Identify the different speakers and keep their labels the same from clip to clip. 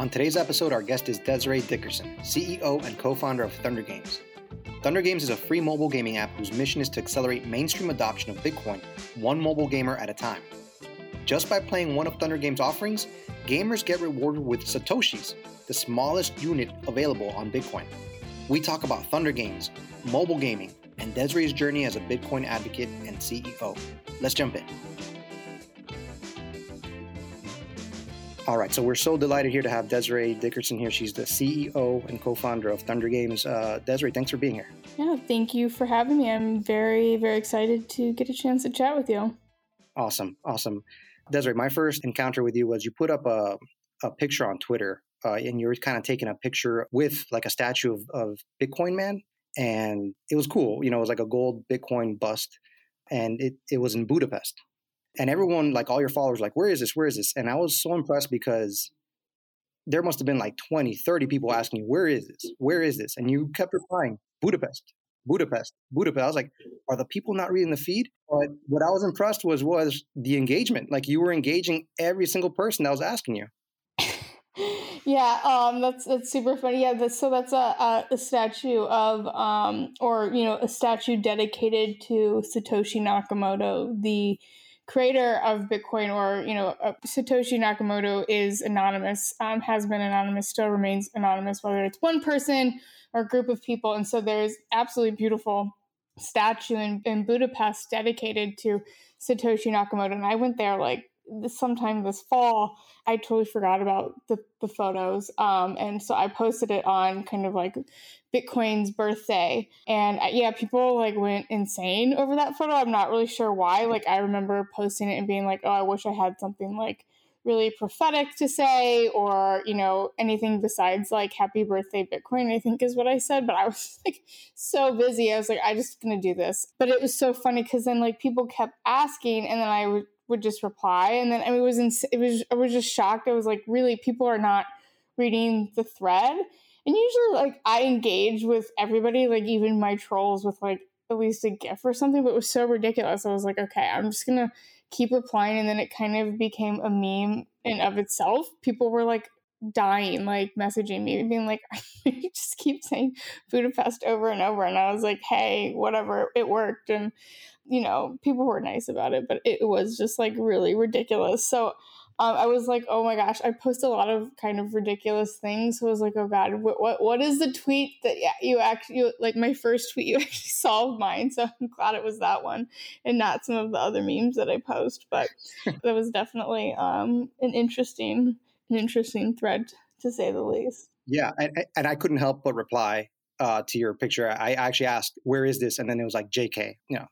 Speaker 1: On today's episode, our guest is Desiree Dickerson, CEO and co founder of Thunder Games. Thunder Games is a free mobile gaming app whose mission is to accelerate mainstream adoption of Bitcoin, one mobile gamer at a time. Just by playing one of Thunder Games' offerings, gamers get rewarded with Satoshis, the smallest unit available on Bitcoin. We talk about Thunder Games, mobile gaming, and Desiree's journey as a Bitcoin advocate and CEO. Let's jump in. All right, so we're so delighted here to have Desiree Dickerson here. She's the CEO and co-founder of Thunder Games. Uh, Desiree, thanks for being here.
Speaker 2: Yeah, thank you for having me. I'm very, very excited to get a chance to chat with you.
Speaker 1: Awesome, awesome. Desiree, my first encounter with you was you put up a, a picture on Twitter, uh, and you were kind of taking a picture with like a statue of, of Bitcoin Man, and it was cool. You know, it was like a gold Bitcoin bust, and it, it was in Budapest and everyone like all your followers like where is this? Where is this? And i was so impressed because there must have been like 20 30 people asking you where is this? Where is this? And you kept replying budapest budapest budapest. I was like are the people not reading the feed? But what i was impressed was was the engagement. Like you were engaging every single person that was asking you.
Speaker 2: Yeah um that's that's super funny. Yeah that's, so that's a, a, statue of um or you know a statue dedicated to satoshi nakamoto the creator of Bitcoin, or you know, uh, Satoshi Nakamoto is anonymous, um, has been anonymous, still remains anonymous, whether it's one person or a group of people. And so there's absolutely beautiful statue in, in Budapest dedicated to Satoshi Nakamoto, and I went there like sometime this fall, I totally forgot about the, the photos. Um, and so I posted it on kind of like Bitcoin's birthday. And uh, yeah, people like went insane over that photo. I'm not really sure why. Like, I remember posting it and being like, oh, I wish I had something like really prophetic to say or you know anything besides like happy birthday bitcoin i think is what i said but i was like so busy i was like i just gonna do this but it was so funny because then like people kept asking and then i would would just reply and then I mean, it was in, it was I was just shocked. I was like, really, people are not reading the thread. And usually, like I engage with everybody, like even my trolls, with like at least a gif or something. But it was so ridiculous. I was like, okay, I'm just gonna keep replying, and then it kind of became a meme in of itself. People were like dying, like messaging me, being like, you just keep saying Budapest over and over. And I was like, hey, whatever, it worked. And you know, people were nice about it, but it was just like really ridiculous. So um, I was like, oh my gosh, I post a lot of kind of ridiculous things. So I was like, oh god, what what, what is the tweet that yeah, you actually like my first tweet you actually solved mine? So I'm glad it was that one and not some of the other memes that I post. But that was definitely um, an interesting an interesting thread to say the least.
Speaker 1: Yeah, and, and I couldn't help but reply uh, to your picture. I actually asked, "Where is this?" and then it was like "JK." You know.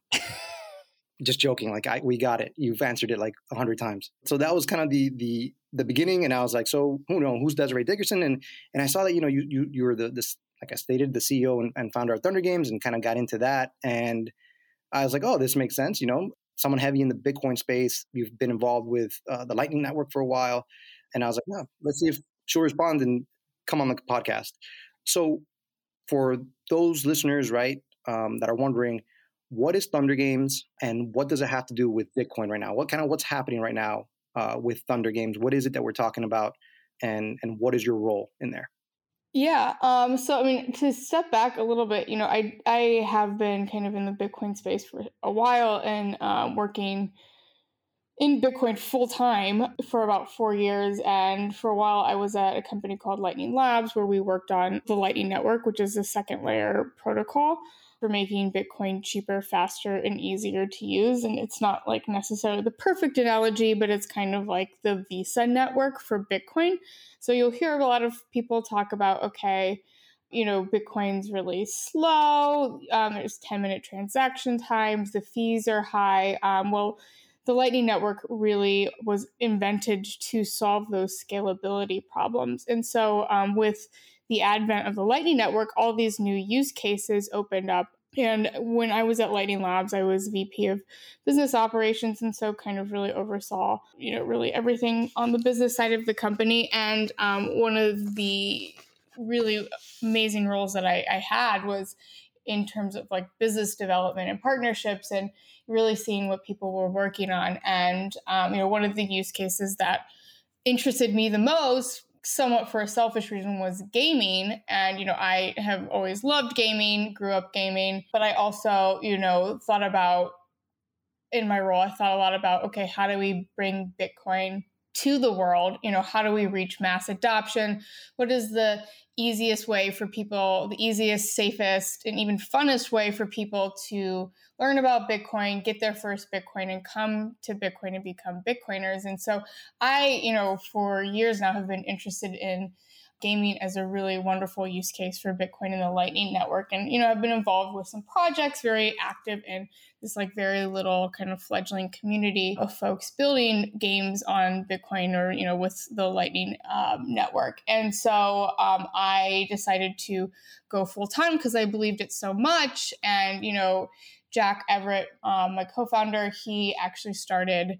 Speaker 1: Just joking like I, we got it. You've answered it like a hundred times. So that was kind of the the the beginning and i was like so who know who's desiree dickerson? And and i saw that you know you you, you were the this like i stated the ceo and, and founder of thunder games and kind of got into that and i was like oh this makes sense you know someone heavy in the bitcoin space you've been involved with uh, the lightning network for a while. And i was like yeah let's see if she'll respond and come on the podcast. So for those listeners right um, that are wondering what is Thunder Games and what does it have to do with Bitcoin right now? What kind of what's happening right now uh, with Thunder Games? What is it that we're talking about, and and what is your role in there?
Speaker 2: Yeah. Um, so I mean, to step back a little bit, you know, I I have been kind of in the Bitcoin space for a while and um, working in Bitcoin full time for about four years. And for a while, I was at a company called Lightning Labs where we worked on the Lightning Network, which is the second layer protocol for making Bitcoin cheaper, faster, and easier to use. And it's not like necessarily the perfect analogy, but it's kind of like the Visa network for Bitcoin. So you'll hear a lot of people talk about, okay, you know, Bitcoin's really slow. Um, there's 10 minute transaction times. The fees are high. Um, well, the Lightning Network really was invented to solve those scalability problems. And so, um, with the advent of the Lightning Network, all these new use cases opened up. And when I was at Lightning Labs, I was VP of business operations, and so kind of really oversaw, you know, really everything on the business side of the company. And um, one of the really amazing roles that I, I had was in terms of like business development and partnerships and really seeing what people were working on. And, um, you know, one of the use cases that interested me the most somewhat for a selfish reason was gaming. And you know i have always loved gaming grew up gaming but i also you know thought about in my role i thought a lot about okay how do we bring bitcoin to the world you know how do we reach mass adoption what is the easiest way for people, the easiest, safest, and even funnest way for people to learn about Bitcoin, get their first Bitcoin, and come to Bitcoin and become Bitcoiners. And so I, you know, for years now have been interested in gaming as a really wonderful use case for Bitcoin and the Lightning Network. And, you know, I've been involved with some projects, very active in this like very little kind of fledgling community of folks building games on Bitcoin or, you know, with the Lightning um, Network. And so um, I decided to go full time because I believed it so much. And, you know, Jack Everett, um, my co founder, he actually started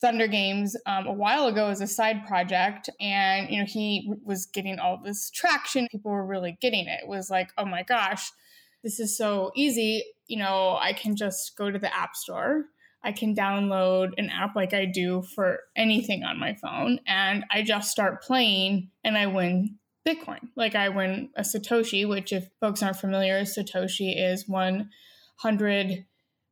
Speaker 2: Thunder Games um, a while ago as a side project, and you know he was getting all this traction. People were really getting it. It was like, oh my gosh, this is so easy. You know, I can just go to the app store. I can download an app like I do for anything on my phone, and I just start playing, and I win Bitcoin. Like I win a Satoshi, which, if folks aren't familiar, Satoshi is one hundred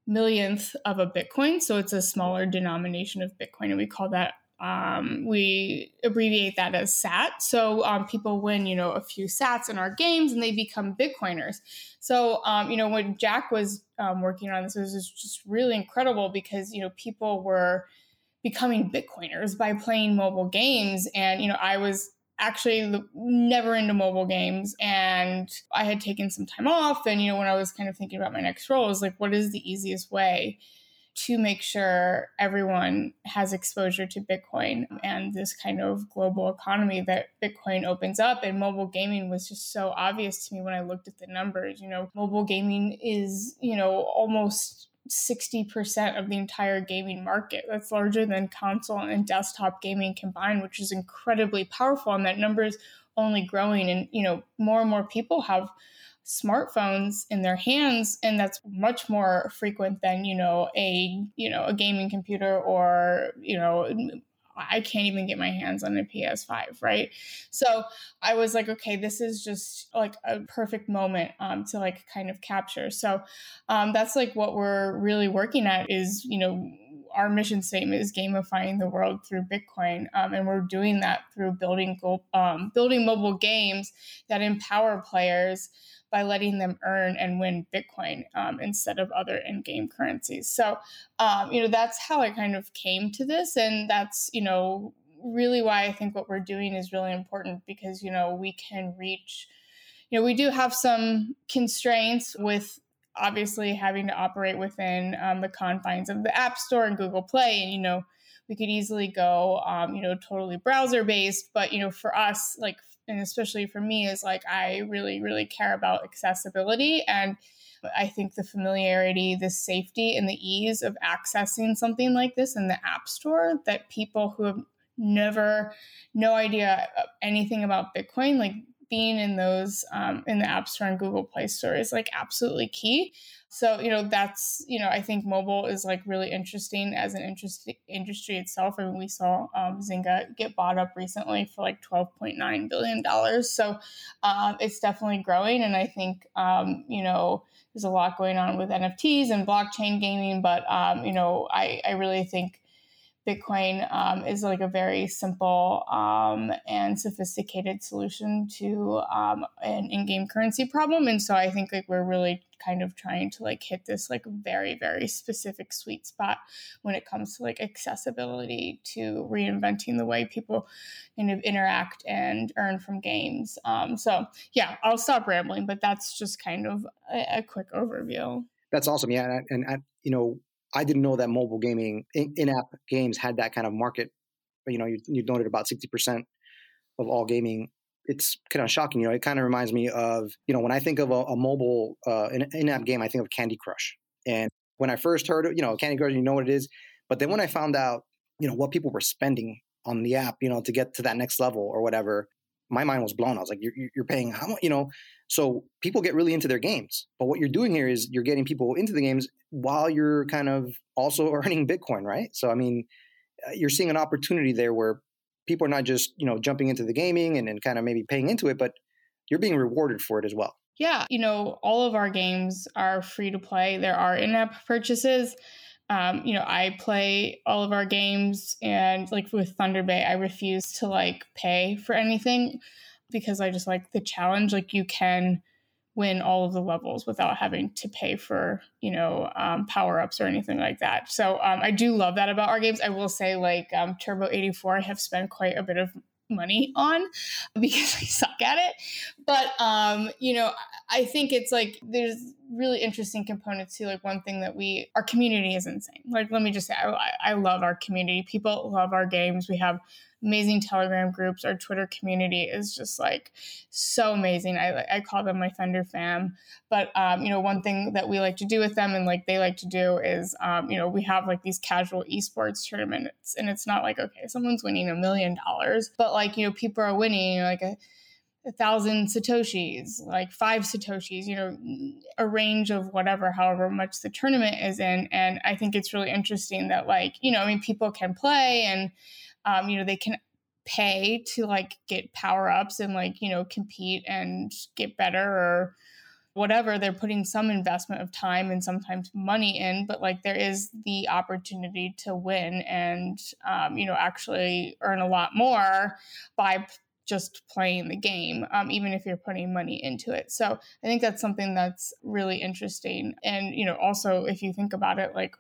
Speaker 2: millionth of a Bitcoin. So it's a smaller denomination of Bitcoin. And we call that, um, we abbreviate that as SAT. So um, people win, you know, a few SATs in our games and they become Bitcoiners. So, um, you know, when Jack was um, working on this, it was just really incredible because, you know, people were becoming Bitcoiners by playing mobile games. And, you know, I was actually never into mobile games and i had taken some time off and you know when i was kind of thinking about my next role I was like what is the easiest way to make sure everyone has exposure to bitcoin and this kind of global economy that bitcoin opens up? And mobile gaming was just so obvious to me when i looked at the numbers you know? Mobile gaming is you know almost 60% of the entire gaming market. That's larger than console and desktop gaming combined, which is incredibly powerful. And that number is only growing. And, you know, more and more people have smartphones in their hands and that's much more frequent than you know a you know a gaming computer or you know I can't even get my hands on a PS5, right? So I was like, okay, this is just like a perfect moment um, to like kind of capture. So um, that's like what we're really working at is, you know, our mission statement is gamifying the world through Bitcoin, um, and we're doing that through building um, building mobile games that empower players by letting them earn and win Bitcoin um, instead of other in-game currencies. So, um, you know, that's how I kind of came to this, and that's you know really why I think what we're doing is really important because you know we can reach. You know, we do have some constraints with obviously having to operate within um, the confines of the App Store and Google Play, and you know we could easily go um, you know totally browser based but you know for us like and especially for me is like I really really care about accessibility and I think the familiarity, the safety and the ease of accessing something like this in the app store that people who have never no idea anything about Bitcoin like being in those um, in the app store and google play store is like absolutely key so you know that's you know i think mobile is like really interesting as an interest industry itself. I and mean, we saw um, zynga get bought up recently for like 12.9 billion dollars. So um, it's definitely growing and i think um, you know there's a lot going on with nfts and blockchain gaming but um, you know I, I really think Bitcoin um, is like a very simple um, and sophisticated solution to um, an in-game currency problem, and so I think like we're really kind of trying to like hit this like very very specific sweet spot when it comes to like accessibility to reinventing the way people kind of interact and earn from games. Um, so yeah, I'll stop rambling, but that's just kind of a, a quick overview.
Speaker 1: That's awesome. Yeah, and, and, and you know I didn't know that mobile gaming, in app games had that kind of market. You know, you, you noted about 60% of all gaming. It's kind of shocking. You know, it kind of reminds me of, you know, when I think of a, a mobile uh, in app game, I think of Candy Crush. And when I first heard you know, Candy Crush, you know what it is. But then when I found out, you know, what people were spending on the app, you know, to get to that next level or whatever, my mind was blown. I was like, you're, you're paying how much, you know? So people get really into their games. But what you're doing here is you're getting people into the games while you're kind of also earning Bitcoin, right? So, I mean, uh, you're seeing an opportunity there where people are not just, you know, jumping into the gaming and, and kind of maybe paying into it, but you're being rewarded for it as well.
Speaker 2: Yeah. You know, all of our games are free to play. There are in app purchases. Um, you know, I play all of our games and like with Thunder Bay, I refuse to like pay for anything because I just like the challenge. Like you can win all of the levels without having to pay for you know um, power ups or anything like that. So um, I do love that about our games. I will say like um, Turbo eighty four, I have spent quite a bit of money on because I suck at it. But um, you know, I think it's like there's really interesting components to like one thing that we our community is insane. Like let me just say, I, I love our community. People love our games. We have amazing Telegram groups. Our Twitter community is just like so amazing. I, I call them my Thunder fam. But, um, you know, one thing that we like to do with them and like they like to do is, um, you know, we have like these casual esports tournaments and it's not like, okay, someone's winning a million dollars, but like, you know, people are winning like a, a thousand satoshis like five satoshis you know a range of whatever however much the tournament is in. And i think it's really interesting that like you know i mean people can play and um, you know they can pay to like get power ups and like you know compete and get better or whatever. They're putting some investment of time and sometimes money in but like there is the opportunity to win and um, you know actually earn a lot more by just playing the game um, even if you're putting money into it so i think that's something that's really interesting and you know also if you think about it like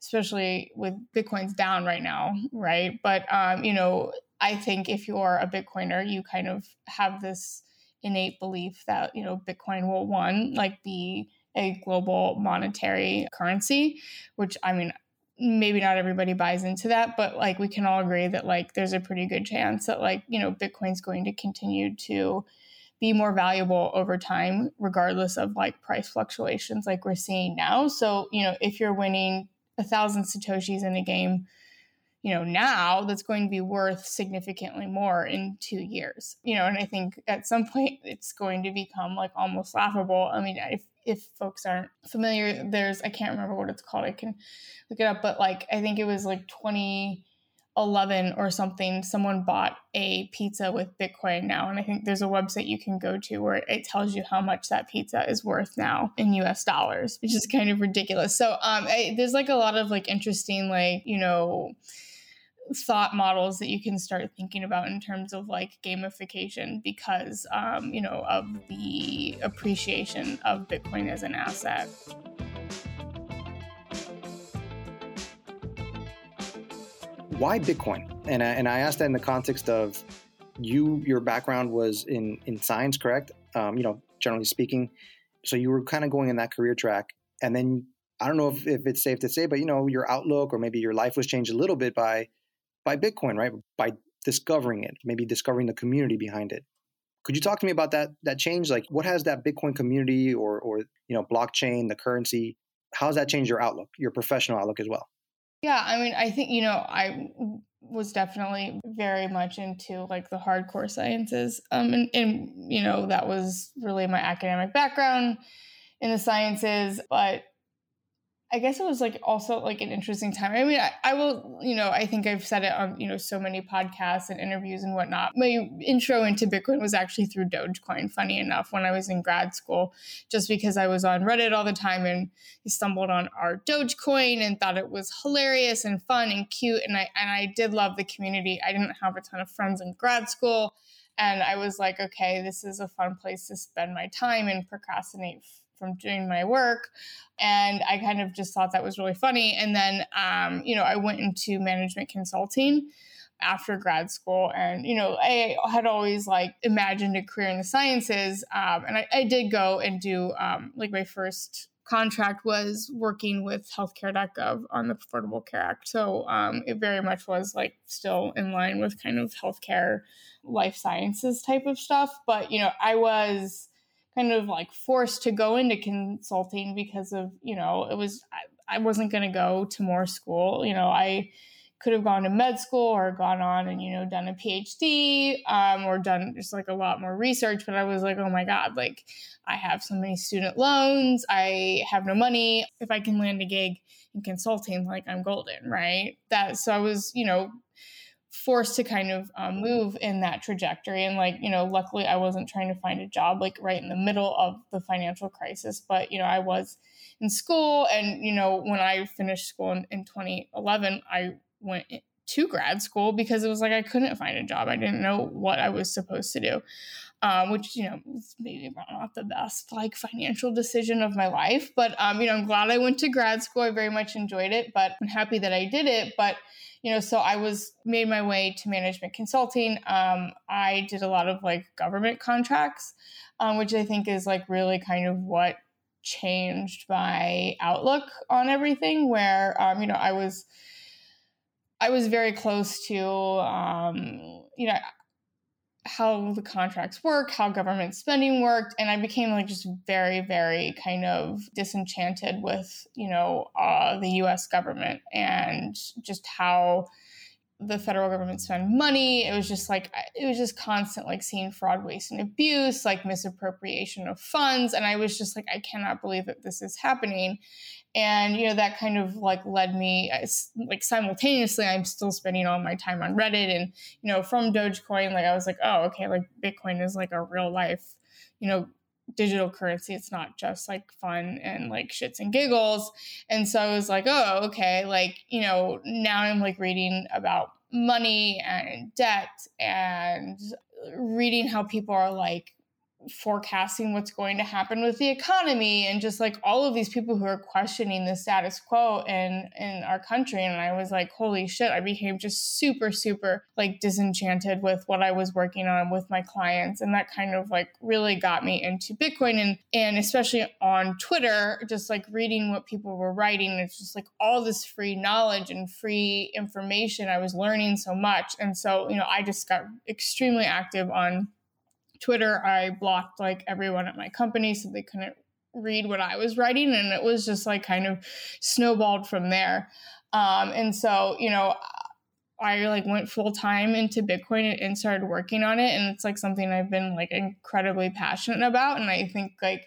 Speaker 2: especially with Bitcoin's down right now, right? But um, you know, I think if you're a Bitcoiner, you kind of have this innate belief that you know Bitcoin will one like be a global monetary currency, which I mean maybe not everybody buys into that but like we can all agree that like there's a pretty good chance that like you know bitcoin's going to continue to be more valuable over time regardless of like price fluctuations like we're seeing now. So you know if you're winning a thousand satoshis in a game you know now that's going to be worth significantly more in two years you know and i think at some point it's going to become like almost laughable i mean if if folks aren't familiar there's i can't remember what it's called i can look it up but like i think it was like 20 11 or something, someone bought a pizza with Bitcoin now. And I think there's a website you can go to where it tells you how much that pizza is worth now in US dollars, which is kind of ridiculous. So um, I, there's like a lot of like interesting, like, you know, thought models that you can start thinking about in terms of like gamification because um, you know of the appreciation of bitcoin as an asset
Speaker 1: why Bitcoin? And I, and I asked that in the context of you, your background was in, in science, correct? Um, you know, generally speaking. So you were kind of going in that career track. And then I don't know if, if it's safe to say, but you know, your outlook or maybe your life was changed a little bit by by Bitcoin, right? By discovering it, maybe discovering the community behind it. Could you talk to me about that that change? Like what has that Bitcoin community or or you know, blockchain, the currency, how has that changed your outlook, your professional outlook as well?
Speaker 2: Yeah, I mean, I think, you know, I was definitely very much into like the hardcore sciences. Um, and, and, you know, that was really my academic background in the sciences. But I guess it was like also like an interesting time. I mean, I, I, will, you know, I think I've said it on, you know, so many podcasts and interviews and whatnot. My intro into Bitcoin was actually through Dogecoin, funny enough, when I was in grad school, just because I was on Reddit all the time and stumbled on r/Dogecoin and thought it was hilarious and fun and cute. And I and I did love the community. I didn't have a ton of friends in grad school. And I was like, okay, this is a fun place to spend my time and procrastinate from doing my work. And I kind of just thought that was really funny. And then, um, you know, I went into management consulting after grad school and you know i had always like imagined a career in the sciences um, and I, I, did go and do um, like my first contract was working with healthcare.gov on the Affordable Care Act. So um, it very much was like still in line with kind of healthcare, life sciences type of stuff. But, you know, I was kind of like forced to go into consulting because of, you know, it was, I, I wasn't going to go to more school. You know, I, could have gone to med school or gone on and you know done a phd um, or done just like a lot more research but i was like oh my god like i have so many student loans. I have no money. If i can land a gig in consulting like i'm golden right? That so i was you know forced to kind of um, move in that trajectory and like you know luckily i wasn't trying to find a job like right in the middle of the financial crisis but you know i was in school and you know when i finished school in, in 2011 i went to grad school because it was like I couldn't find a job. I didn't know what I was supposed to do, um, which you know was maybe not the best like financial decision of my life. But um, you know, I'm glad I went to grad school. I very much enjoyed it, but I'm happy that I did it. But you know, so I was made my way to management consulting. Um, I did a lot of like government contracts, um, which I think is like really kind of what changed my outlook on everything. Where um, you know, I was I was very close to, um, you know, how the contracts work, how government spending worked, and I became like just very, very kind of disenchanted with, you know, uh, the U.S. government and just how the federal government spend money. It was just like it was just constant like seeing fraud, waste, and abuse, like misappropriation of funds, and I was just like, I cannot believe that this is happening and you know that kind of like led me like simultaneously i'm still spending all my time on reddit and you know from dogecoin like i was like oh okay like bitcoin is like a real life you know digital currency. It's not just like fun and like shits and giggles. And so i was like oh okay like you know now i'm like reading about money and debt and reading how people are like forecasting what's going to happen with the economy and just like all of these people who are questioning the status quo in in our country. And I was like holy shit I became just super super like disenchanted with what I was working on with my clients. And that kind of like really got me into Bitcoin and and especially on Twitter just like reading what people were writing. It's just like all this free knowledge and free information. I was learning so much. And so you know I just got extremely active on Twitter, I blocked like everyone at my company so they couldn't read what I was writing. And it was just like kind of snowballed from there. Um, and so, you know, I like went full time into Bitcoin and started working on it. And it's like something I've been like incredibly passionate about. And I think like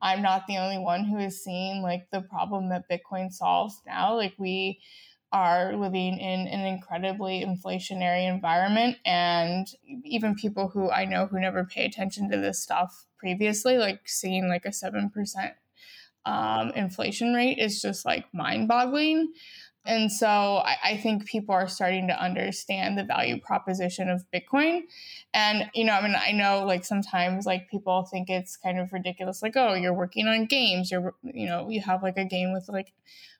Speaker 2: I'm not the only one who is seeing like the problem that Bitcoin solves now. Like we, are living in an incredibly inflationary environment and even people who i know who never pay attention to this stuff previously like seeing like a 7% um, inflation rate is just like mind boggling and so I, I, think people are starting to understand the value proposition of Bitcoin. And, you know, I mean, I know like sometimes like people think it's kind of ridiculous, like, oh, you're working on games, you're, you know, you have like a game with like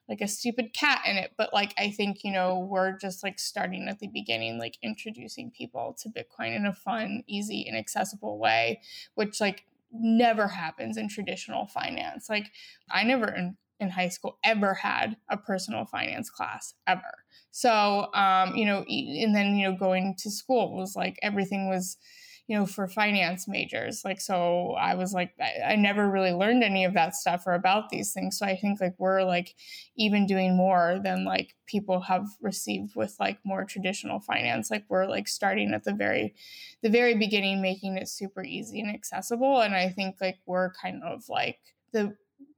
Speaker 2: like a stupid cat in it but like i think you know we're just like starting at the beginning like introducing people to bitcoin in a fun easy and accessible way which like never happens in traditional finance. Like i never in, in high school ever had a personal finance class ever. So um you know and then you know going to school was like everything was you know, for finance majors. Like, so I was like, I, I, never really learned any of that stuff or about these things. So I think like we're like even doing more than like people have received with like more traditional finance. Like we're like starting at the very, the very beginning, making it super easy and accessible. And I think like we're kind of like the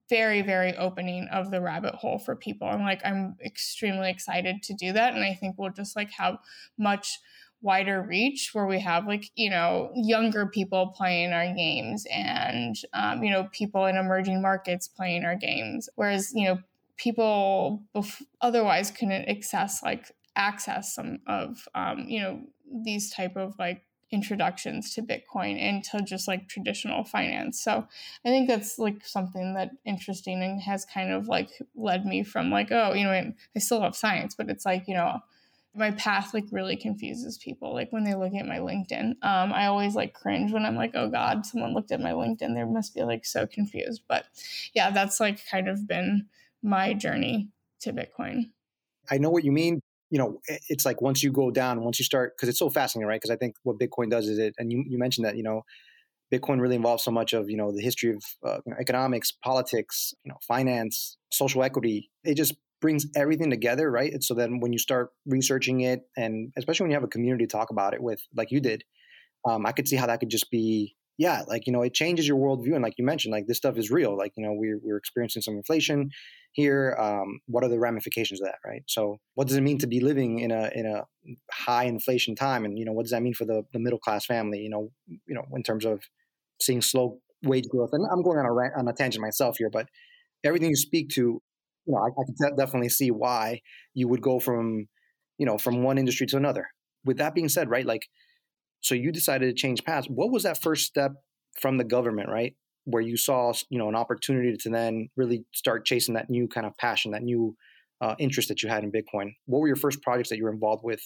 Speaker 2: very very opening of the rabbit hole for people i'm like i'm extremely excited to do that and i think we'll just like have much wider reach where we have like you know younger people playing our games and um, you know people in emerging markets playing our games. Whereas you know people bef- otherwise couldn't access like access some of um, you know these type of like introductions to bitcoin into just like traditional finance. So i think that's like something that interesting and has kind of like led me from like oh you know i still love science but it's like you know my path like really confuses people like when they look at my linkedin. Um, i always like cringe when i'm like oh god someone looked at my linkedin they must be like so confused. But yeah that's like kind of been my journey to bitcoin.
Speaker 1: I know what you mean. You know it's like once you go down once you start because it's so fascinating right? Because i think what bitcoin does is it and you, you mentioned that you know bitcoin really involves so much of you know the history of uh, you know, economics politics you know finance social equity. It just brings everything together, right? And so then when you start researching it, and especially when you have a community to talk about it with, like you did, um, I could see how that could just be, yeah, like you know, it changes your worldview. And like you mentioned, like this stuff is real. Like you know, we're we're experiencing some inflation here. Um, what are the ramifications of that, right? So, what does it mean to be living in a in a high inflation time? And you know, what does that mean for the the middle class family? You know, you know, in terms of seeing slow wage growth. And I'm going on a on a tangent myself here, but everything you speak to you know, I, I can definitely see why you would go from, you know, from one industry to another. With that being said, right, like, so you decided to change paths. What was that first step from the government, right, where you saw, you know, an opportunity to then really start chasing that new kind of passion, that new uh, interest that you had in Bitcoin? What were your first projects that you were involved with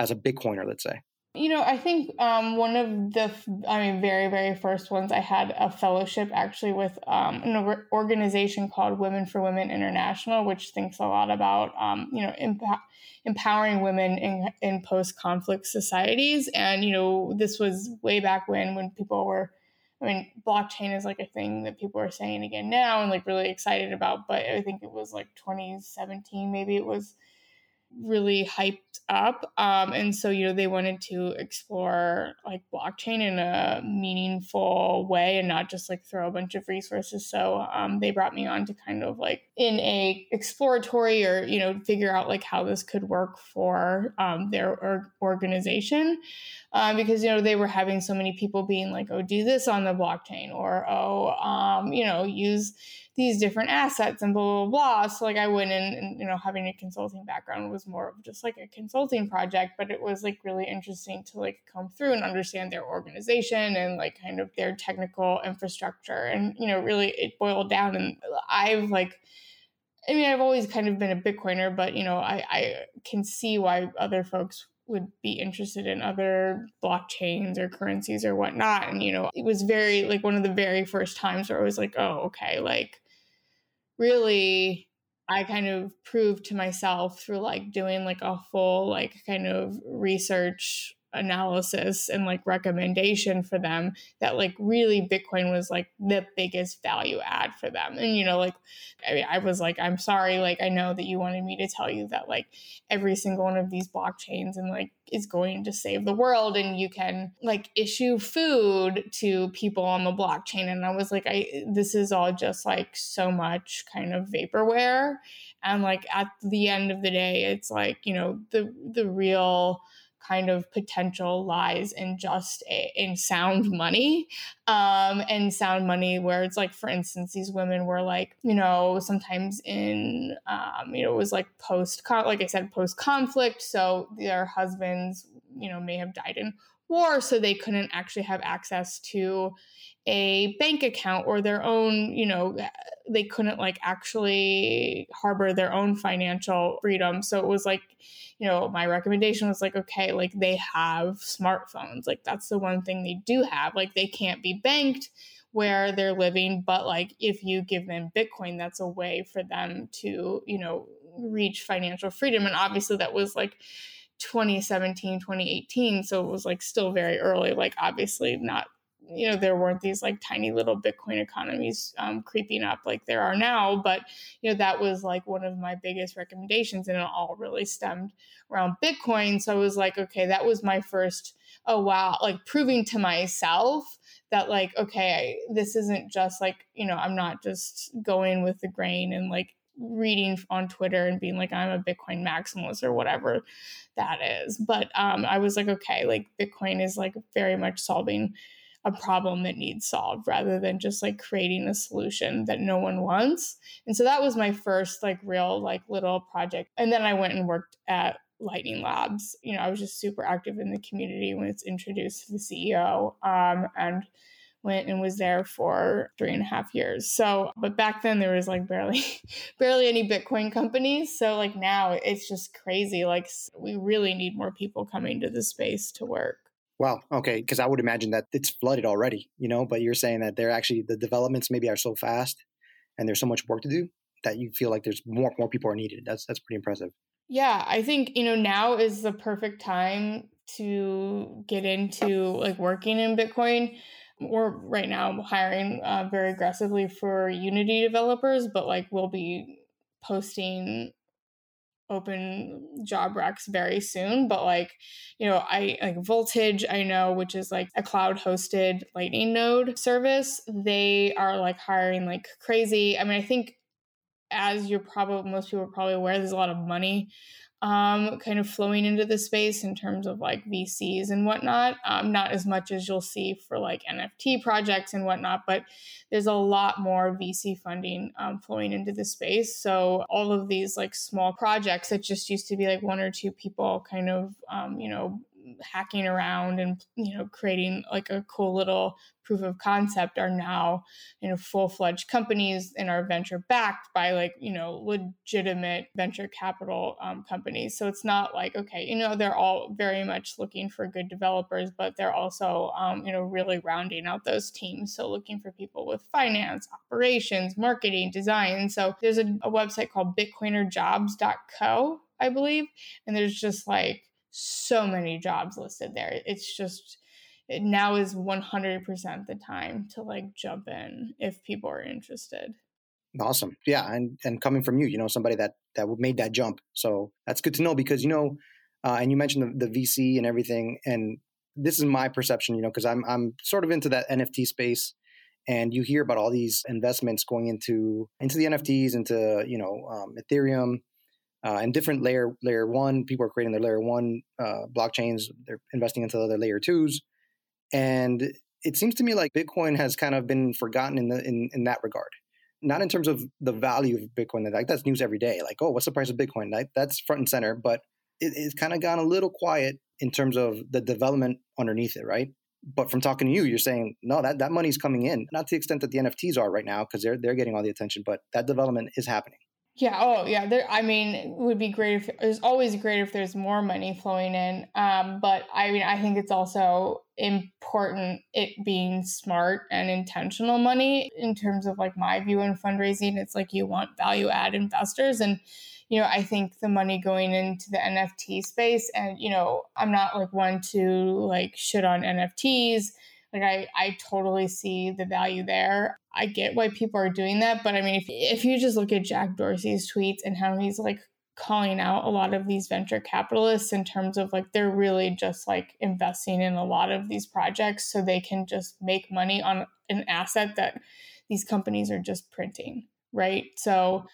Speaker 1: as a Bitcoiner, let's say?
Speaker 2: You know, I think um, one of the, I mean, very, very first ones, I had a fellowship actually with um, an organization called Women for Women International, which thinks a lot about, um, you know, emp- empowering women in, in post conflict societies. And, you know, this was way back when, when people were, I mean, blockchain is like a thing that people are saying again now and like really excited about. But I think it was like 2017, maybe it was really hyped up. Um, and so, you know, they wanted to explore like blockchain in a meaningful way and not just like throw a bunch of resources. So um, they brought me on to kind of like in a exploratory or, you know, figure out like how this could work for um, their or- organization. Uh, because, you know, they were having so many people being like, oh, do this on the blockchain or, oh, um, you know, use these different assets and blah blah blah. So like I went in and you know having a consulting background was more of just like a consulting project, but it was like really interesting to like come through and understand their organization and like kind of their technical infrastructure and you know really it boiled down and I've like I mean I've always kind of been a Bitcoiner, but you know I I can see why other folks would be interested in other blockchains or currencies or whatnot. And, you know, it was very like one of the very first times where I was like, oh, okay, like really I kind of proved to myself through like doing like a full like kind of research analysis and like recommendation for them that like really bitcoin was like the biggest value add for them. And you know like I, mean, I was like i'm sorry like i know that you wanted me to tell you that like every single one of these blockchains and like is going to save the world and you can like issue food to people on the blockchain. And i was like i this is all just like so much kind of vaporware. And like at the end of the day it's like you know the the real kind of potential lies in just a, in sound money um, and sound money where it's like for instance these women were like you know sometimes in um, you know it was like post like i said post conflict so their husbands you know may have died in war so they couldn't actually have access to a bank account or their own you know eh, they couldn't like actually harbor their own financial freedom. So it was like you know my recommendation was like okay like they have smartphones. Like that's the one thing they do have. Like they can't be banked where they're living but like if you give them bitcoin that's a way for them to you know reach financial freedom. And obviously that was like 2017 2018 so it was like still very early. Like obviously not you know there weren't these like tiny little bitcoin economies um, creeping up like there are now but you know that was like one of my biggest recommendations and it all really stemmed around bitcoin so i was like okay that was my first oh wow like proving to myself that like okay this isn't just like you know i'm not just going with the grain and like reading on Twitter and being like, I'm a Bitcoin maximalist or whatever that is. But um, I was like, okay, like Bitcoin is like very much solving a problem that needs solved rather than just like creating a solution that no one wants. And so that was my first like real like little project. And then I went and worked at Lightning Labs. You know, I was just super active in the community when it's introduced to the CEO. Um, and went and was there for three and a half years. So, but back then there was like barely, barely any Bitcoin companies. So like now it's just crazy. Like we really need more people coming to the space to work.
Speaker 1: Wow. Okay. Because I would imagine that it's flooded already, you know, but you're saying that they're actually, the developments maybe are so fast and there's so much work to do that you feel like there's more, more people are needed. That's, that's pretty impressive.
Speaker 2: Yeah. I think, you know, now is the perfect time to get into like working in Bitcoin. We're right now hiring uh, very aggressively for Unity developers, but like we'll be posting open job recs very soon but like you know i like voltage i know which is like a cloud hosted lightning node service they are like hiring like crazy. I mean i think as you're probably most people are probably aware there's a lot of money um, kind of flowing into the space in terms of like VCs and whatnot. Um, not as much as you'll see for like NFT projects and whatnot, but there's a lot more VC funding um, flowing into the space. So all of these like small projects that just used to be like one or two people kind of, um, you know, hacking around and you know creating like a cool little proof of concept are now you know full-fledged companies and are venture backed by like you know legitimate venture capital um, companies. So it's not like okay you know they're all very much looking for good developers but they're also um, you know really rounding out those teams. So looking for people with finance operations marketing design. So there's a, a website called bitcoinerjobs.co i believe. And there's just like so many jobs listed there. It's just it now is 100% the time to like jump in if people are interested.
Speaker 1: Awesome. Yeah, and and coming from you, you know, somebody that that made that jump. So that's good to know because you know, uh, and you mentioned the, the VC and everything, and this is my perception, you know, because I'm I'm sort of into that NFT space, and you hear about all these investments going into into the NFTs, into you know um, Ethereum, uh, and different layer layer one people are creating their layer one uh, blockchains they're investing into other layer twos. And it seems to me like bitcoin has kind of been forgotten in the in, in that regard. Not in terms of the value of bitcoin like that's news every day like oh what's the price of bitcoin? Like, that's front and center but it, it's kind of gone a little quiet in terms of the development underneath it right? But from talking to you you're saying no that, that money's coming in. Not to the extent that the nfts are right now because they're they're getting all the attention but that development is happening
Speaker 2: yeah. Oh, yeah. There. I mean, it would be great if it's always great if there's more money flowing in. Um, but I mean, I think it's also important it being smart and intentional money in terms of like my view on fundraising. It's like you want value add investors and you know, I think the money going into the NFT space, and you know, I'm not like one to like shit on NFTs like I, I totally see the value there. I get why people are doing that, but I mean, if if you just look at Jack Dorsey's tweets and how he's like calling out a lot of these venture capitalists in terms of like they're really just like investing in a lot of these projects so they can just make money on an asset that these companies are just printing, right? So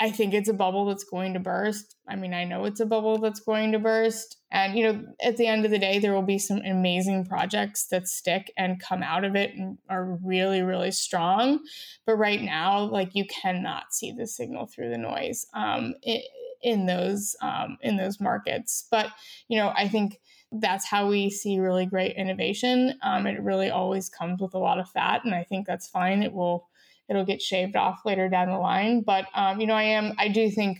Speaker 2: I think it's a bubble that's going to burst. I mean, I know it's a bubble that's going to burst. And, you know, at the end of the day, there will be some amazing projects that stick and come out of it and are really, really strong. But right now, like, you cannot see the signal through the noise um, in those um, in those markets. But, you know, I think that's how we see really great innovation. Um, it really always comes with a lot of fat, and I think that's fine. It will it'll get shaved off later down the line. But um, you know, I am I do think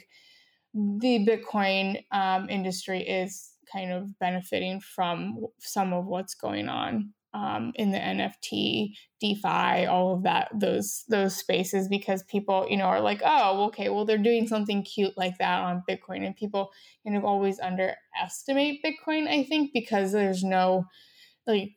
Speaker 2: the Bitcoin um, industry is kind of benefiting from some of what's going on um, in the NFT, DeFi, all of that, those those spaces, because people, you know, are like, oh, okay, well, they're doing something cute like that on Bitcoin, and people kind of always underestimate Bitcoin. I think because there's no like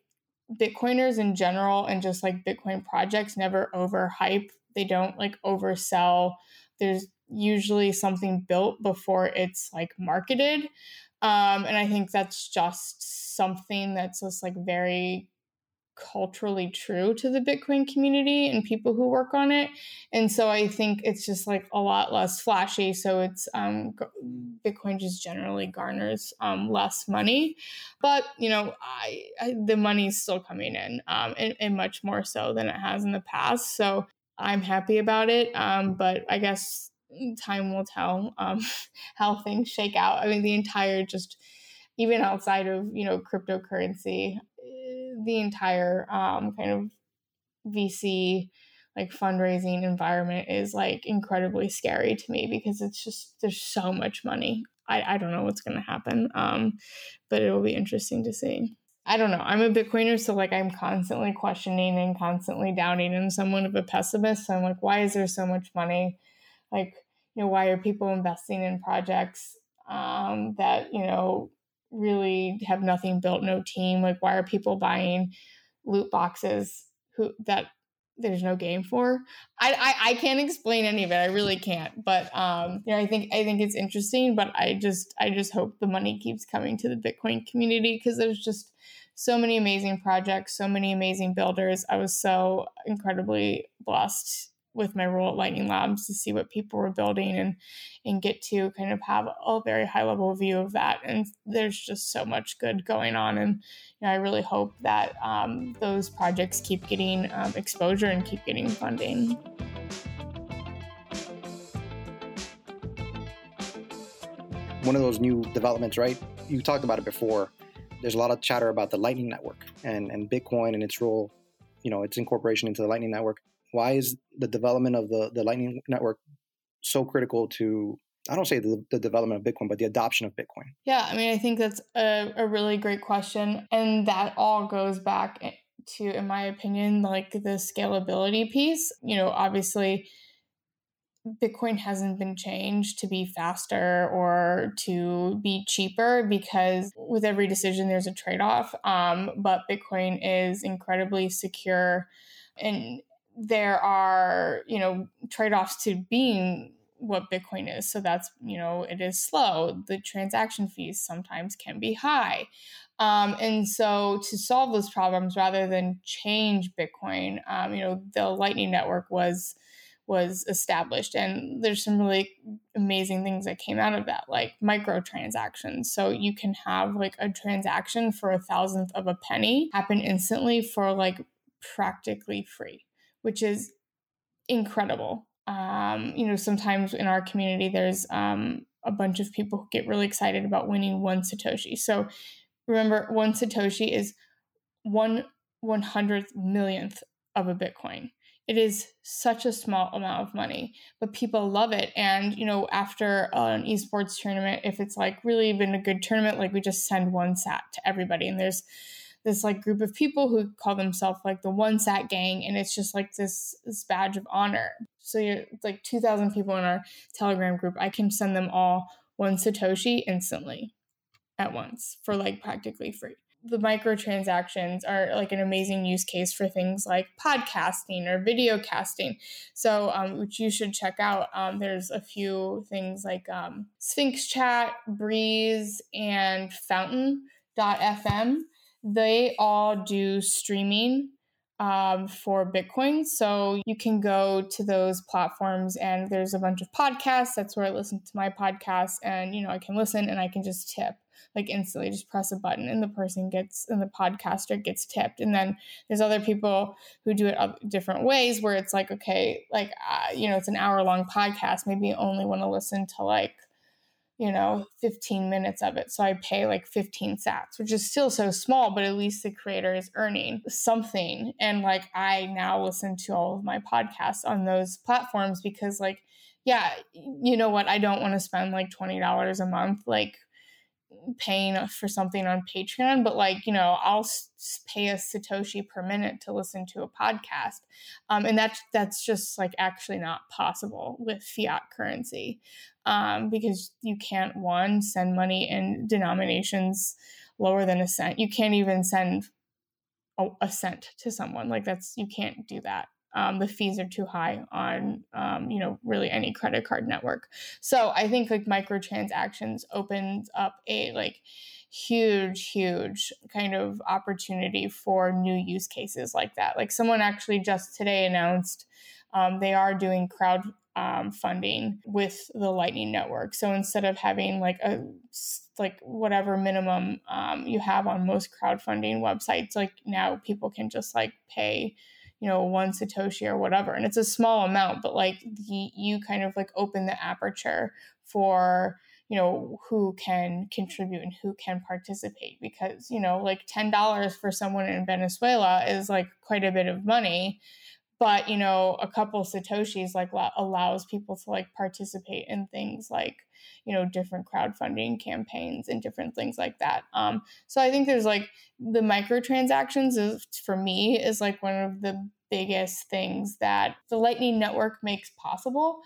Speaker 2: Bitcoiners in general and just like Bitcoin projects never overhype. They don't like oversell. There's usually something built before it's like marketed. Um, and I think that's just something that's just like very culturally true to the Bitcoin community and people who work on it. And so I think it's just like a lot less flashy. So it's um, Bitcoin just generally garners um, less money. But, you know, I, I the money's still coming in um, and, and, much more so than it has in the past. So I'm happy about it. Um, but I guess time will tell um, how things shake out. I mean, the entire just even outside of you know cryptocurrency the entire um, kind of VC like fundraising environment is like incredibly scary to me because it's just there's so much money. I, I don't know what's gonna happen. Um, but it'll be interesting to see. I don't know. I'm a Bitcoiner, so like I'm constantly questioning and constantly doubting and somewhat of a pessimist. So I'm like, why is there so much money? Like, you know, why are people investing in projects um, that, you know, really have nothing built, no team? Like, why are people buying loot boxes who that there's no game for. I, I, I can't explain any of it. I really can't. But um, you know, I think I think it's interesting. But I just I just hope the money keeps coming to the Bitcoin community because there's just so many amazing projects, so many amazing builders. I was so incredibly blessed with my role at Lightning Labs to see what people were building and and get to kind of have a very high level view of that. And there's just so much good going on, and you know, I really hope that um, those projects keep getting um, exposure and keep getting funding.
Speaker 1: One of those new developments, right? You talked about it before. There's a lot of chatter about the Lightning Network and, and Bitcoin and its role, you know, its incorporation into the Lightning Network why is the development of the, the Lightning Network so critical to I don't say the, the, development of Bitcoin, but the adoption of Bitcoin?
Speaker 2: Yeah, I mean, I think that's a, a really great question. And that all goes back to, in my opinion, like the scalability piece. You know, obviously, Bitcoin hasn't been changed to be faster or to be cheaper because with every decision, there's a trade off. Um, but Bitcoin is incredibly secure and there are you know trade-offs to being what bitcoin is. So that's you know it is slow. The transaction fees sometimes can be high. Um, and so to solve those problems rather than change bitcoin um, you know the lightning network was was established. And there's some really amazing things that came out of that like microtransactions. So you can have like a transaction for a thousandth of a penny happen instantly for like practically free which is incredible. Um, you know, sometimes in our community, there's um, a bunch of people who get really excited about winning one Satoshi. So remember, one Satoshi is one one hundredth millionth of a Bitcoin. It is such a small amount of money, but people love it. And, you know, after an esports tournament, if it's like really been a good tournament, like we just send one sat to everybody. And there's this like group of people who call themselves like the one sat gang and it's just like this this badge of honor. So you're like 2000 people in our telegram group i can send them all one satoshi instantly at once for like practically free. The microtransactions are like an amazing use case for things like podcasting or video casting. So um, which you should check out. Um, there's a few things like um, sphinx chat Breez and fountain.fm they all do streaming um, for Bitcoin. So you can go to those platforms and there's a bunch of podcasts. That's where I listen to my podcast. And, you know, I can listen and I can just tip like instantly, just press a button and the person gets, and the podcaster gets tipped. And then there's other people who do it different ways where it's like, okay, like, uh, you know, it's an hour long podcast. Maybe you only want to listen to like, you know 15 minutes of it. So i pay like 15 sats which is still so small but at least the creator is earning something. And like i now listen to all of my podcasts on those platforms because like yeah you know what? I don't want to spend like $20 a month like paying for something on Patreon, but like, you know, I'll pay a Satoshi per minute to listen to a podcast. Um, and that's, that's just like actually not possible with fiat currency um, because you can't, one, send money in denominations lower than a cent. You can't even send a, a cent to someone. Like, that's, you can't do that um, the fees are too high on um, you know really any credit card network so i think like microtransactions opens up a like huge huge kind of opportunity for new use cases like that like someone actually just today announced um, they are doing crowd um, funding with the lightning network. So instead of having like a like whatever minimum um, you have on most crowdfunding websites like now people can just like pay you know one satoshi or whatever. And it's a small amount but like the, you kind of like open the aperture for you know who can contribute and who can participate. Because you know like $10 for someone in venezuela is like quite a bit of money but you know a couple satoshis like allows people to like participate in things like you know different crowdfunding campaigns and different things like that. Um so i think there's like the microtransactions is for me is like one of the biggest things that the lightning network makes possible.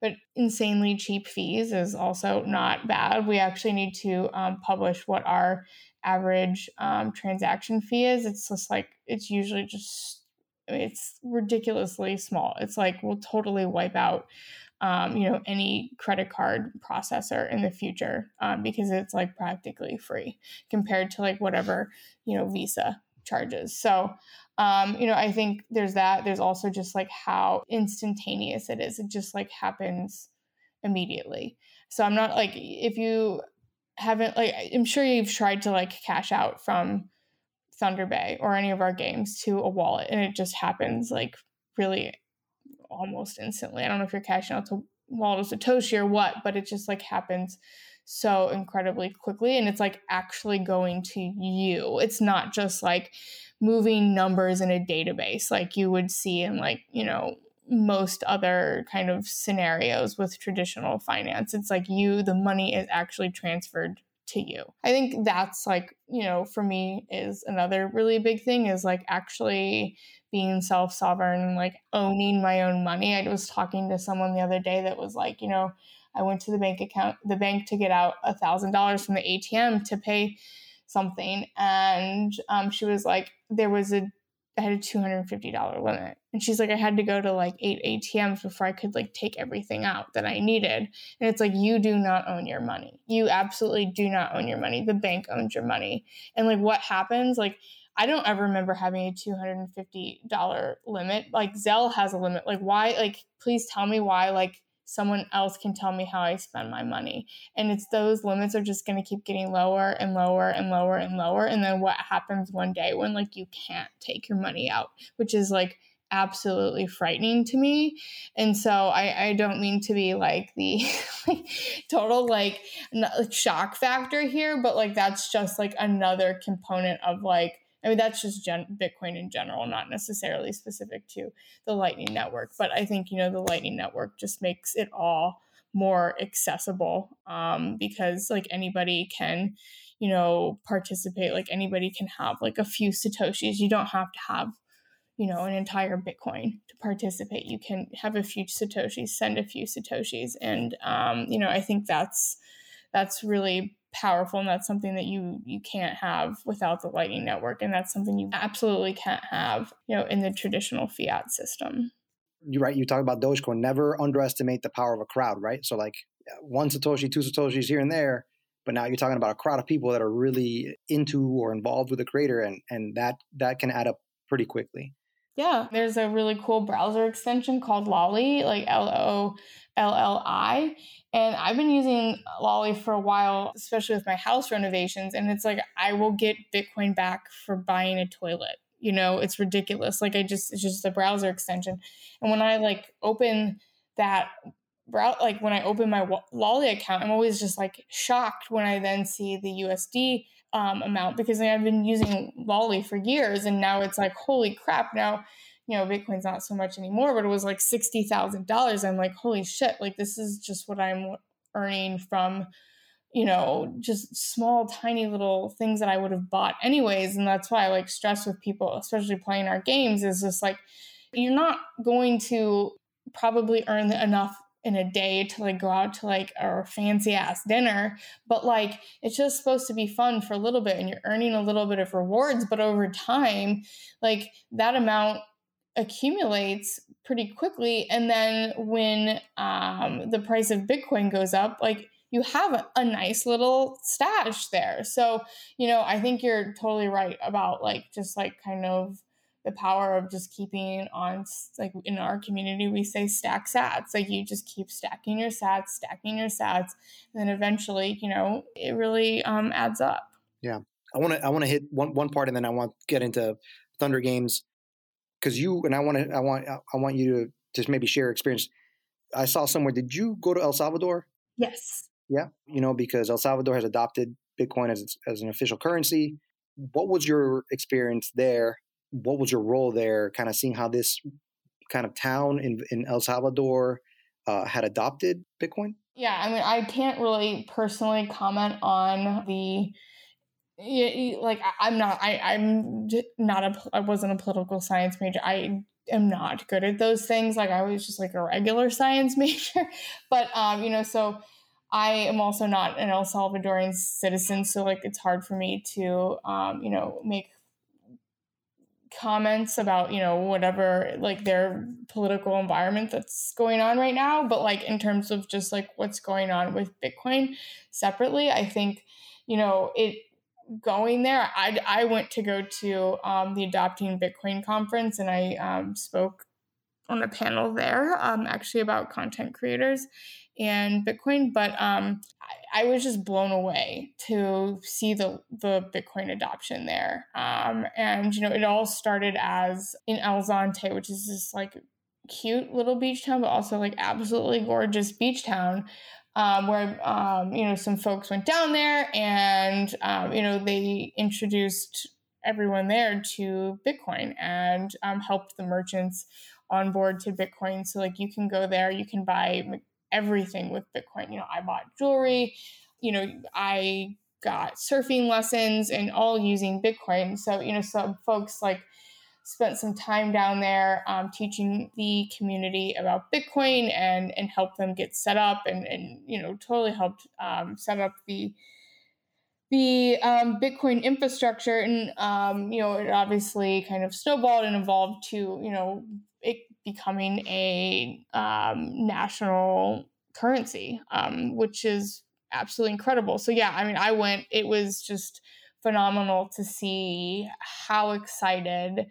Speaker 2: But insanely cheap fees is also not bad. We actually need to um, publish what our average um, transaction fee is. It's just like it's usually just it's ridiculously small. It's like we'll totally wipe out, um, you know, any credit card processor in the future um, because it's like practically free compared to like whatever you know Visa charges. So, um, you know, I think there's that. There's also just like how instantaneous it is. It just like happens immediately. So I'm not like if you haven't like I'm sure you've tried to like cash out from Thunder Bay or any of our games to a wallet, and it just happens like really almost instantly. I don't know if you're cashing out to wallet of Satoshi or what, but it just like happens so incredibly quickly, and it's like actually going to you. It's not just like moving numbers in a database like you would see in like you know most other kind of scenarios with traditional finance. It's like you, the money is actually transferred to you. I think that's like, you know, for me is another really big thing is like actually being self sovereign and like owning my own money. I was talking to someone the other day that was like, you know, I went to the bank account, the bank to get out a thousand dollars from the ATM to pay something. And um, she was like, there was a I had a $250 limit. And she's like, I had to go to like eight ATMs before I could like take everything out that I needed. And it's like, you do not own your money. You absolutely do not own your money. The bank owns your money. And like, what happens? Like, I don't ever remember having a $250 limit. Like, Zelle has a limit. Like, why? Like, please tell me why, like, someone else can tell me how I spend my money. And it's those limits are just going to keep getting lower and lower and lower and lower. And then what happens one day when like you can't take your money out, which is like absolutely frightening to me. And so I, I don't mean to be like the total like shock factor here, but like that's just like another component of like I mean, that's just gen- Bitcoin in general, not necessarily specific to the Lightning Network. But I think, you know, the Lightning Network just makes it all more accessible um, because, like, anybody can, you know, participate. Like, anybody can have like a few Satoshis. You don't have to have, you know, an entire Bitcoin to participate. You can have a few Satoshis, send a few Satoshis. And, um, you know, I think that's that's really powerful and that's something that you you can't have without the lightning network and that's something you absolutely can't have you know in the traditional fiat system.
Speaker 1: You're right you talk about dogecoin. Never underestimate the power of a crowd right? So like one satoshi two satoshis here and there but now you're talking about a crowd of people that are really into or involved with the creator and and that that can add up pretty quickly.
Speaker 2: Yeah, there's a really cool browser extension called Lolli, like L O L L I. And I've been using Lolli for a while, especially with my house renovations. And it's like I will get Bitcoin back for buying a toilet. You know, it's ridiculous. Like I just, it's just a browser extension. And when I like open that like when I open my Lolli account, I'm always just like shocked when I then see the USD um, amount because I've been using Lolli for years and now it's like, holy crap, now, you know, Bitcoin's not so much anymore, but it was like $60,000. I'm like, holy shit, like this is just what I'm earning from, you know, just small, tiny little things that I would have bought anyways. And that's why I like stress with people, especially playing our games, is just like, you're not going to probably earn enough in a day to like go out to like a fancy ass dinner but like it's just supposed to be fun for a little bit and you're earning a little bit of rewards but over time like that amount accumulates pretty quickly and then when um, the price of bitcoin goes up like you have a, nice little stash there. So you know i think you're totally right about like just like kind of the power of just keeping on like in our community we say stack sats. Like you just keep stacking your sats stacking your sats and then eventually you know it really um, adds up.
Speaker 1: Yeah. I want to i want to hit one one part and then i want to get into thunder games because you and i want to i want i want you to just maybe share experience i saw somewhere did you go to el salvador
Speaker 2: yes
Speaker 1: Yeah, you know, because El Salvador has adopted Bitcoin as as an official currency. What was your experience there? What was your role there? Kind of seeing how this kind of town in in El Salvador uh, had adopted Bitcoin.
Speaker 2: Yeah, I mean, I can't really personally comment on the like I'm not I I'm not a I wasn't a political science major. I am not good at those things. Like I was just like a regular science major, but um you know so I am also not an El Salvadorian citizen, so like it's hard for me to um you know make comments about you know whatever like their political environment that's going on right now but like in terms of just like what's going on with bitcoin separately i think you know it going there i i went to go to um, the adopting bitcoin conference and i um, spoke on a panel there um, actually about content creators and bitcoin but um, I, was just blown away to see the the bitcoin adoption there. Um, and you know it all started as in el zonte which is this like cute little beach town but also like absolutely gorgeous beach town um, where um, you know some folks went down there and um, you know they introduced everyone there to Bitcoin and um, helped the merchants on board to Bitcoin. So like you can go there, you can buy everything with Bitcoin. You know, I bought jewelry. You know, I got surfing lessons and all using Bitcoin. So you know, some folks like spent some time down there um, teaching the community about Bitcoin and and help them get set up and and you know totally helped um, set up the the um, Bitcoin infrastructure and um, you know it obviously kind of snowballed and evolved to you know it becoming a um, national currency, um, which is absolutely incredible. So yeah, I mean, I went. It was just phenomenal to see how excited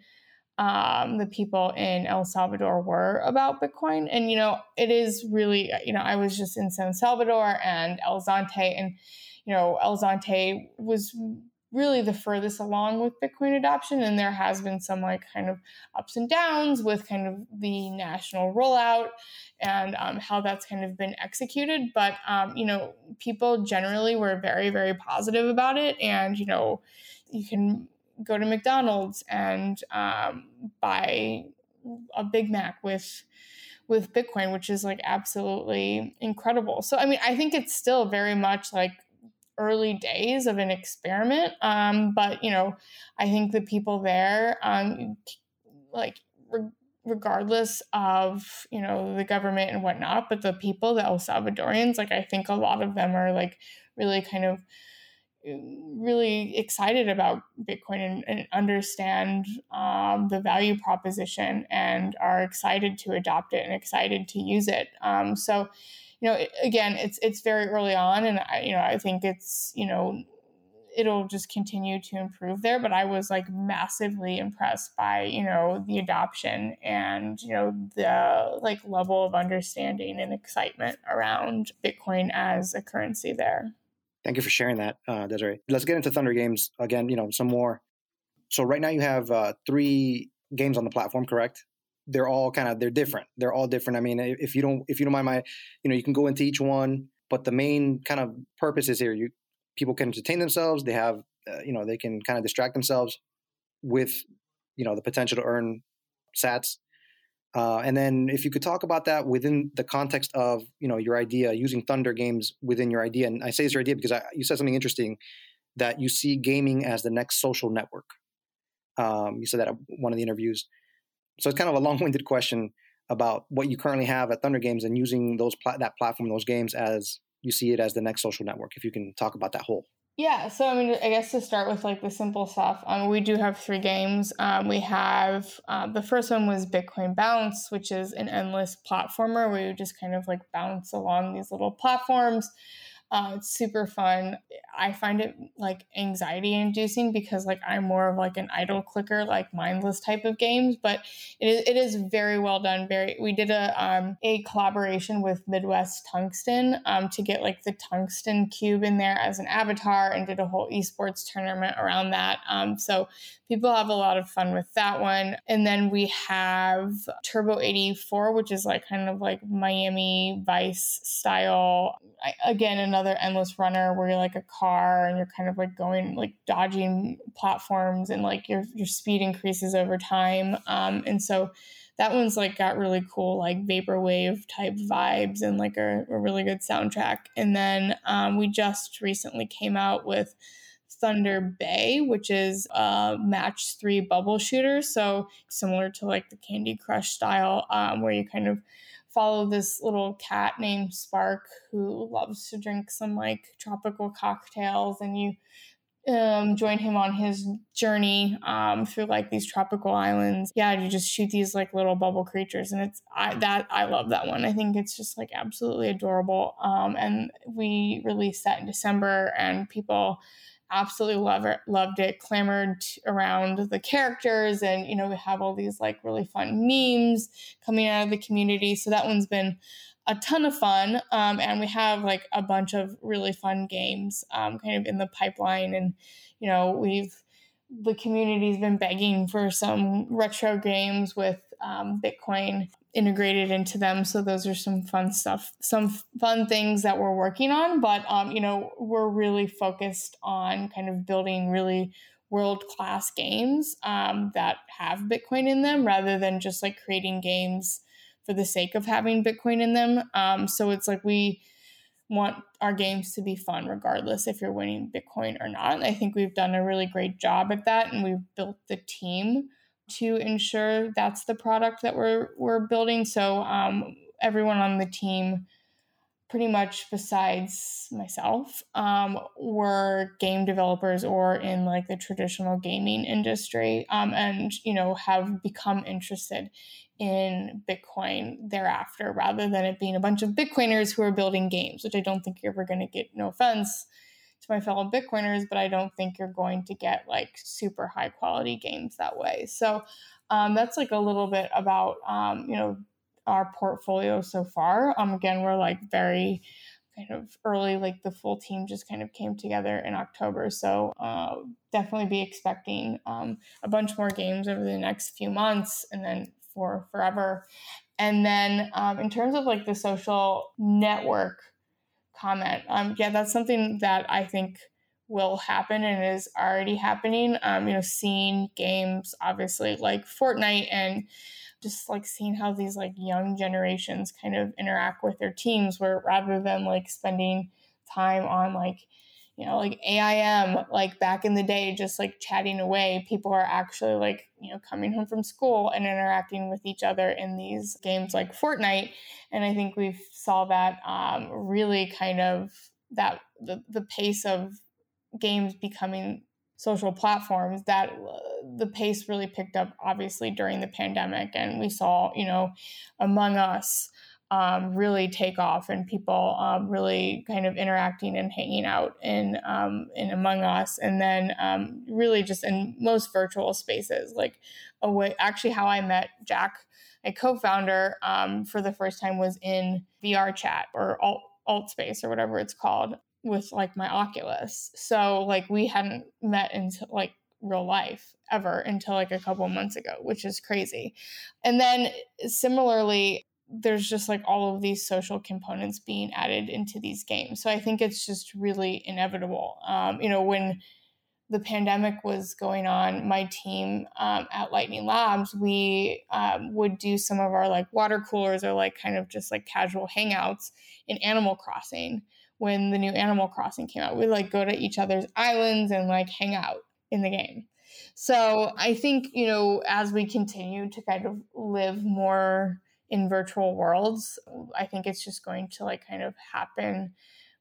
Speaker 2: um, the people in El Salvador were about Bitcoin. And, you know, it is really, you know, I was just in San Salvador and El Zonte, and, you know, El Zonte was really the furthest along with Bitcoin adoption. And there has been some like kind of ups and downs with kind of the national rollout and um, how that's kind of been executed. But, um, you know, people generally were very, very positive about it. And, you know, you can go to McDonald's and um, buy a Big Mac with with Bitcoin, which is like absolutely incredible. So I mean, I think it's still very much like early days of an experiment. Um, but you know, I think the people there, um, like re- regardless of you know the government and whatnot, but the people, the El Salvadorians, like I think a lot of them are like really kind of really excited about Bitcoin and, and understand um, the value proposition and are excited to adopt it and excited to use it. Um, so, you know, again, it's it's very early on, and I, you know, I think it's you know, it'll just continue to improve there. But I was like massively impressed by you know the adoption and you know the like level of understanding and excitement around Bitcoin as a currency there.
Speaker 1: Thank you for sharing that, uh, Desiree. Let's get into Thunder Games again. You know, some more. So right now you have uh, three games on the platform, correct? They're all kind of they're different. They're all different. I mean, if you don't if you don't mind my, you know, you can go into each one, but the main kind of purpose is here. You people can entertain themselves. They have, uh, you know, they can kind of distract themselves with, you know, the potential to earn Sats uh, and then if you could talk about that within the context of you know your idea using Thunder games within your idea, and I say it's your idea because I, you said something interesting that you see gaming as the next social network. Um, you said that at one of the interviews. So it's kind of a long-winded question about what you currently have at Thunder Games and using those pla- that platform, those games as you see it as the next social network. If you can talk about that whole.
Speaker 2: Yeah, so I mean, I guess to start with like the simple stuff, um, we do have three games. Um, we have uh, the first one was Bitcoin Bounce, which is an endless platformer where you just kind of like bounce along these little platforms. Uh, it's super fun. I find it like anxiety inducing because like I'm more of like an idle clicker, like mindless type of games, but it is, it is very well done. Very, we did a, um, a collaboration with Midwest Tungsten um, to get like the tungsten cube in there as an avatar and did a whole esports tournament around that. Um, so people have a lot of fun with that one. And then we have Turbo 84, which is like kind of like Miami Vice style. I, again, another endless runner where you're like a car and you're kind of like going like dodging platforms and like your your speed increases over time. Um, and so that one's like got really cool like vaporwave type vibes and like a, a really good soundtrack. And then um, we just recently came out with Thunder Bay, which is a match three bubble shooter. So similar to like the Candy Crush style, um, where you kind of follow this little cat named Spark who loves to drink some like tropical cocktails, and you um, join him on his journey um, through like these tropical islands. Yeah, you just shoot these like little bubble creatures, and it's I that I love that one. I think it's just like absolutely adorable. Um, and we released that in December, and people absolutely love it, loved it, clamored around the characters, and you know we have all these like really fun memes coming out of the community. So that one's been a ton of fun. Um, and we have like a bunch of really fun games um, kind of in the pipeline. And, you know, we've, the community's been begging for some retro games with um, Bitcoin integrated into them. So those are some fun stuff, some fun things that we're working on. But, um, you know, we're really focused on kind of building really world class games um, that have Bitcoin in them rather than just like creating games for the sake of having Bitcoin in them. Um, so it's like we want our games to be fun regardless if you're winning Bitcoin or not. And i think we've done a really great job at that and we've built the team to ensure that's the product that we're we're building. So um, everyone on the team pretty much besides myself um, were game developers or in like the traditional gaming industry um, and you know have become interested in bitcoin thereafter rather than it being a bunch of bitcoiners who are building games which i don't think you're ever going to get no offense to my fellow bitcoiners but i don't think you're going to get like super high quality games that way so um, that's like a little bit about um, you know our portfolio so far. Um, again, we're like very kind of early, like the full team just kind of came together in October. So uh, definitely be expecting um, a bunch more games over the next few months and then for forever. And then um, in terms of like the social network comment, um, yeah, that's something that I think will happen and is already happening. Um, you know, seeing games obviously like Fortnite and just like seeing how these like young generations kind of interact with their teams where rather than like spending time on like you know like AIM like back in the day just like chatting away people are actually like you know coming home from school and interacting with each other in these games like Fortnite. And I think we saw that um, really kind of that the, the pace of games becoming social platforms that uh, the pace really picked up obviously during the pandemic. And we saw you know among us um, really take off and people um, really kind of interacting and hanging out in um, in among us and then um, really just in most virtual spaces like actually how i met jack a co-founder um, for the first time was in vr chat or alt, alt space or whatever it's called with like my Oculus. So like we hadn't met into like real life ever until like a couple months ago, which is crazy. And then similarly, there's just like all of these social components being added into these games. So I think it's just really inevitable. Um, you know, when the pandemic was going on, my team um, at Lightning Labs, we um, would do some of our like water coolers or like kind of just like casual hangouts in Animal Crossing when the new Animal Crossing came out. We like go to each other's islands and like hang out in the game. So I think, you know, as we continue to kind of live more in virtual worlds, I think it's just going to like kind of happen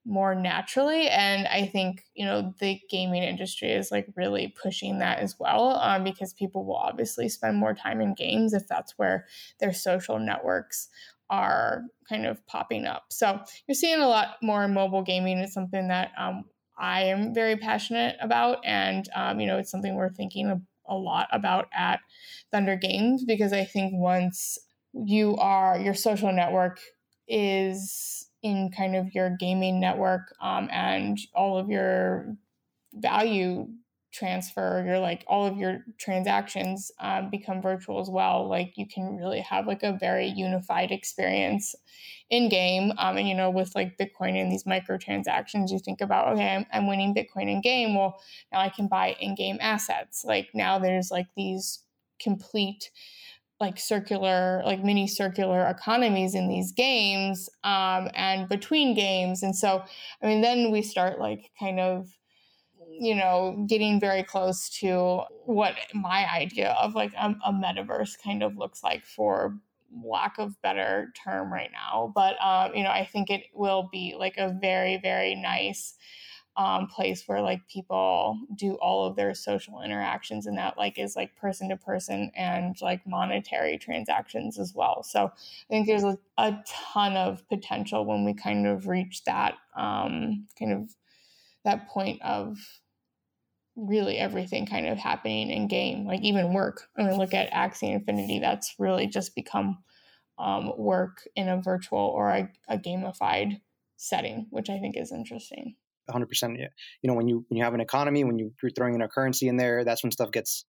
Speaker 2: more naturally and i think you know the gaming industry is like really pushing that as well um, because people will obviously spend more time in games if that's where their social networks are kind of popping up. So you're seeing a lot more mobile gaming. It's something that um, I am very passionate about, and um, you know, it's something we're thinking a, a lot about at Thunder Games because I think once you are your social network is in kind of your gaming network um, and all of your value transfer your like all of your transactions um, become virtual as well. Like you can really have like a very unified experience in game um, and you know with like bitcoin and these microtransactions you think about okay I'm, I'm winning bitcoin in game. Well now i can buy in-game assets. Like now there's like these complete like circular like mini circular economies in these games um, and between games and so i mean then we start like kind of you know, getting very close to what my idea of like a, a metaverse kind of looks like for lack of better term right now. But, um, you know, I think it will be like a very, very nice um, place where like people do all of their social interactions and that like is like person to person and like monetary transactions as well. So I think there's a, a ton of potential when we kind of reach that um, kind of that point of really everything kind of happening in game, like even work. I mean, look at Axie Infinity. That's really just become um, work in a virtual or a, a gamified setting, which I think is interesting.
Speaker 1: 100%. Yeah. You know, when you when you have an economy, when you, you're throwing in a currency in there, that's when stuff gets,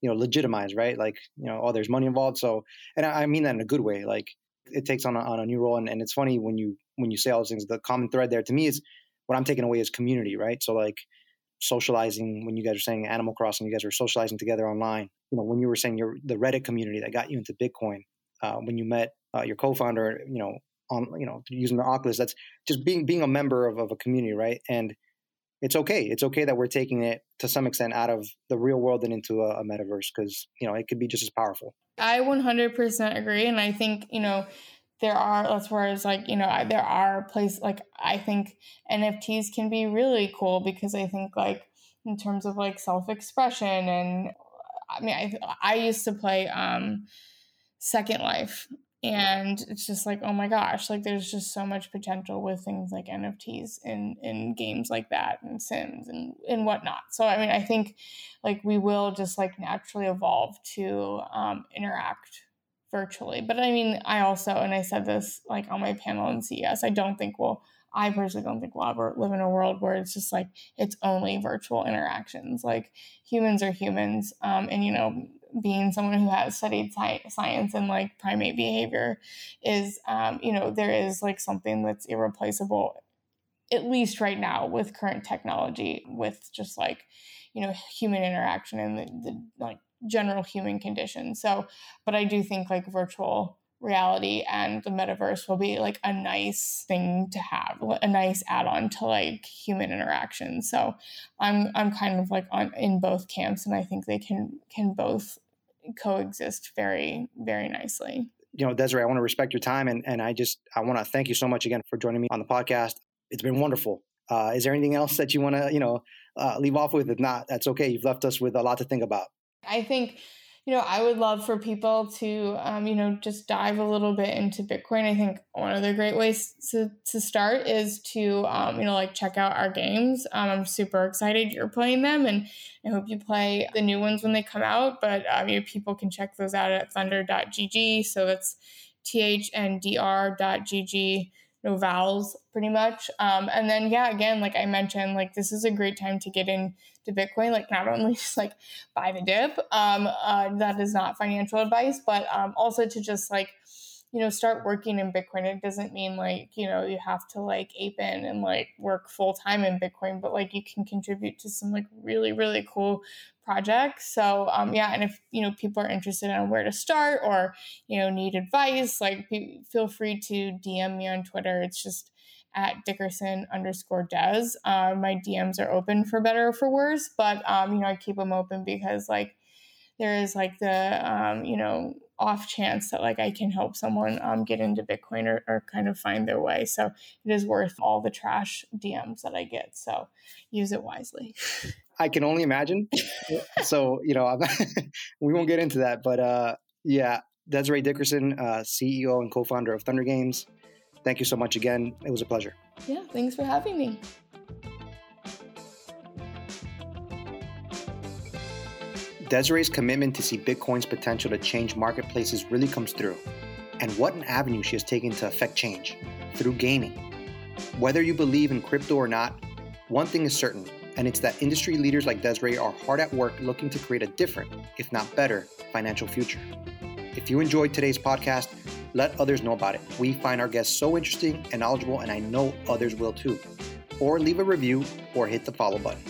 Speaker 1: you know, legitimized, right? Like, you know, oh, there's money involved. So, and I, I mean that in a good way. Like, it takes on a, on a new role. And, and it's funny when you when you say all those things. The common thread there to me is what I'm taking away is community, right? So, like, socializing when you guys are saying Animal Crossing, you guys are socializing together online. You know, when you were saying your the Reddit community that got you into Bitcoin, uh, when you met uh, your co-founder, you know, on you know using the Oculus, that's just being being a member of, of a community, right? And it's okay. It's okay that we're taking it to some extent out of the real world and into a, a metaverse because you know it could be just as powerful.
Speaker 2: I 100% agree, and I think you know there are that's where it's like you know there are places like i think nfts can be really cool because i think like in terms of like self-expression and i mean i, I used to play um second life and it's just like oh my gosh like there's just so much potential with things like nfts in in games like that and sims and and whatnot so i mean i think like we will just like naturally evolve to um, interact virtually. But I mean, I also, and I said this like on my panel in CES, I don't think we'll, I personally don't think we'll ever live in a world where it's just like it's only virtual interactions. Like humans are humans. Um, and, you know, being someone who has studied sci- science and like primate behavior is, um, you know, there is like something that's irreplaceable, at least right now with current technology, with just like, you know, human interaction and the, the like general human condition. So, but I do think like virtual reality and the metaverse will be like a nice thing to have, a nice add-on to like human interaction. So, I'm I'm kind of like on in both camps and I think they can can both coexist very very nicely.
Speaker 1: You know, Desiree, I want to respect your time and and I just I want to thank you so much again for joining me on the podcast. It's been wonderful. Uh, is there anything else that you want to, you know, uh, leave off with? If not, that's okay. You've left us with a lot to think about.
Speaker 2: I think, you know, I would love for people to, um, you know, just dive a little bit into Bitcoin. I think one of the great ways to, to start is to, um, you know, like check out our games. Um, I'm super excited you're playing them and I hope you play the new ones when they come out. But, um, you know, people can check those out at thunder.gg. So that's thdr.gg no vowels pretty much. Um, and then yeah, again, like I mentioned, like this is a great time to get into Bitcoin. Like not only just like buy the dip, um, uh, that is not financial advice, but um, also to just like you know start working in bitcoin it doesn't mean like you know you have to like ape in and like work full time in bitcoin but like you can contribute to some like really really cool projects so um yeah and if you know people are interested in where to start or you know need advice like feel free to dm me on twitter it's just at Dickerson underscore Des. Uh, my DMs are open for better or for worse, but um, you know I keep them open because like there is like the um, you know off chance that like I can help someone um, get into Bitcoin or, or kind of find their way. So it is worth all the trash DMs that I get. So use it wisely.
Speaker 1: I can only imagine. so you know we won't get into that, but uh, yeah, Desiree Dickerson, uh, CEO and co-founder of Thunder Games. Thank you so much again. It was a pleasure.
Speaker 2: Yeah, thanks for having me.
Speaker 1: Desiree's commitment to see Bitcoin's potential to change marketplaces really comes through. And what an avenue she has taken to affect change through gaming. Whether you believe in crypto or not, one thing is certain And it's that industry leaders like Desiree are hard at work looking to create a different, if not better, financial future. If you enjoyed today's podcast, let others know about it. We find our guests so interesting and knowledgeable, and I know others will too. Or leave a review or hit the follow button.